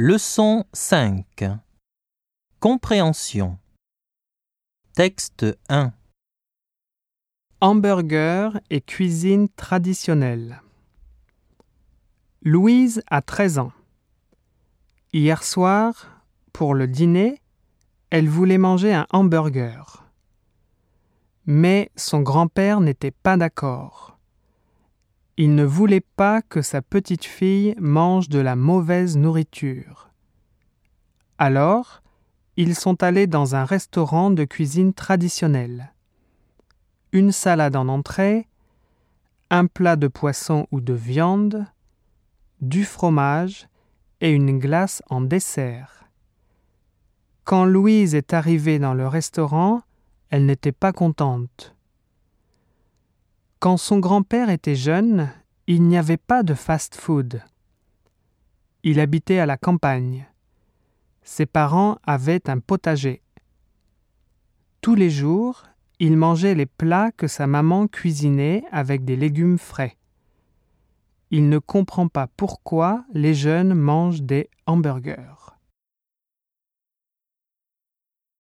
Leçon 5 Compréhension Texte 1 Hamburger et cuisine traditionnelle. Louise a 13 ans. Hier soir, pour le dîner, elle voulait manger un hamburger. Mais son grand-père n'était pas d'accord. Il ne voulait pas que sa petite fille mange de la mauvaise nourriture. Alors, ils sont allés dans un restaurant de cuisine traditionnelle. Une salade en entrée, un plat de poisson ou de viande, du fromage et une glace en dessert. Quand Louise est arrivée dans le restaurant, elle n'était pas contente. Quand son grand-père était jeune, il n'y avait pas de fast-food. Il habitait à la campagne. Ses parents avaient un potager. Tous les jours, il mangeait les plats que sa maman cuisinait avec des légumes frais. Il ne comprend pas pourquoi les jeunes mangent des hamburgers.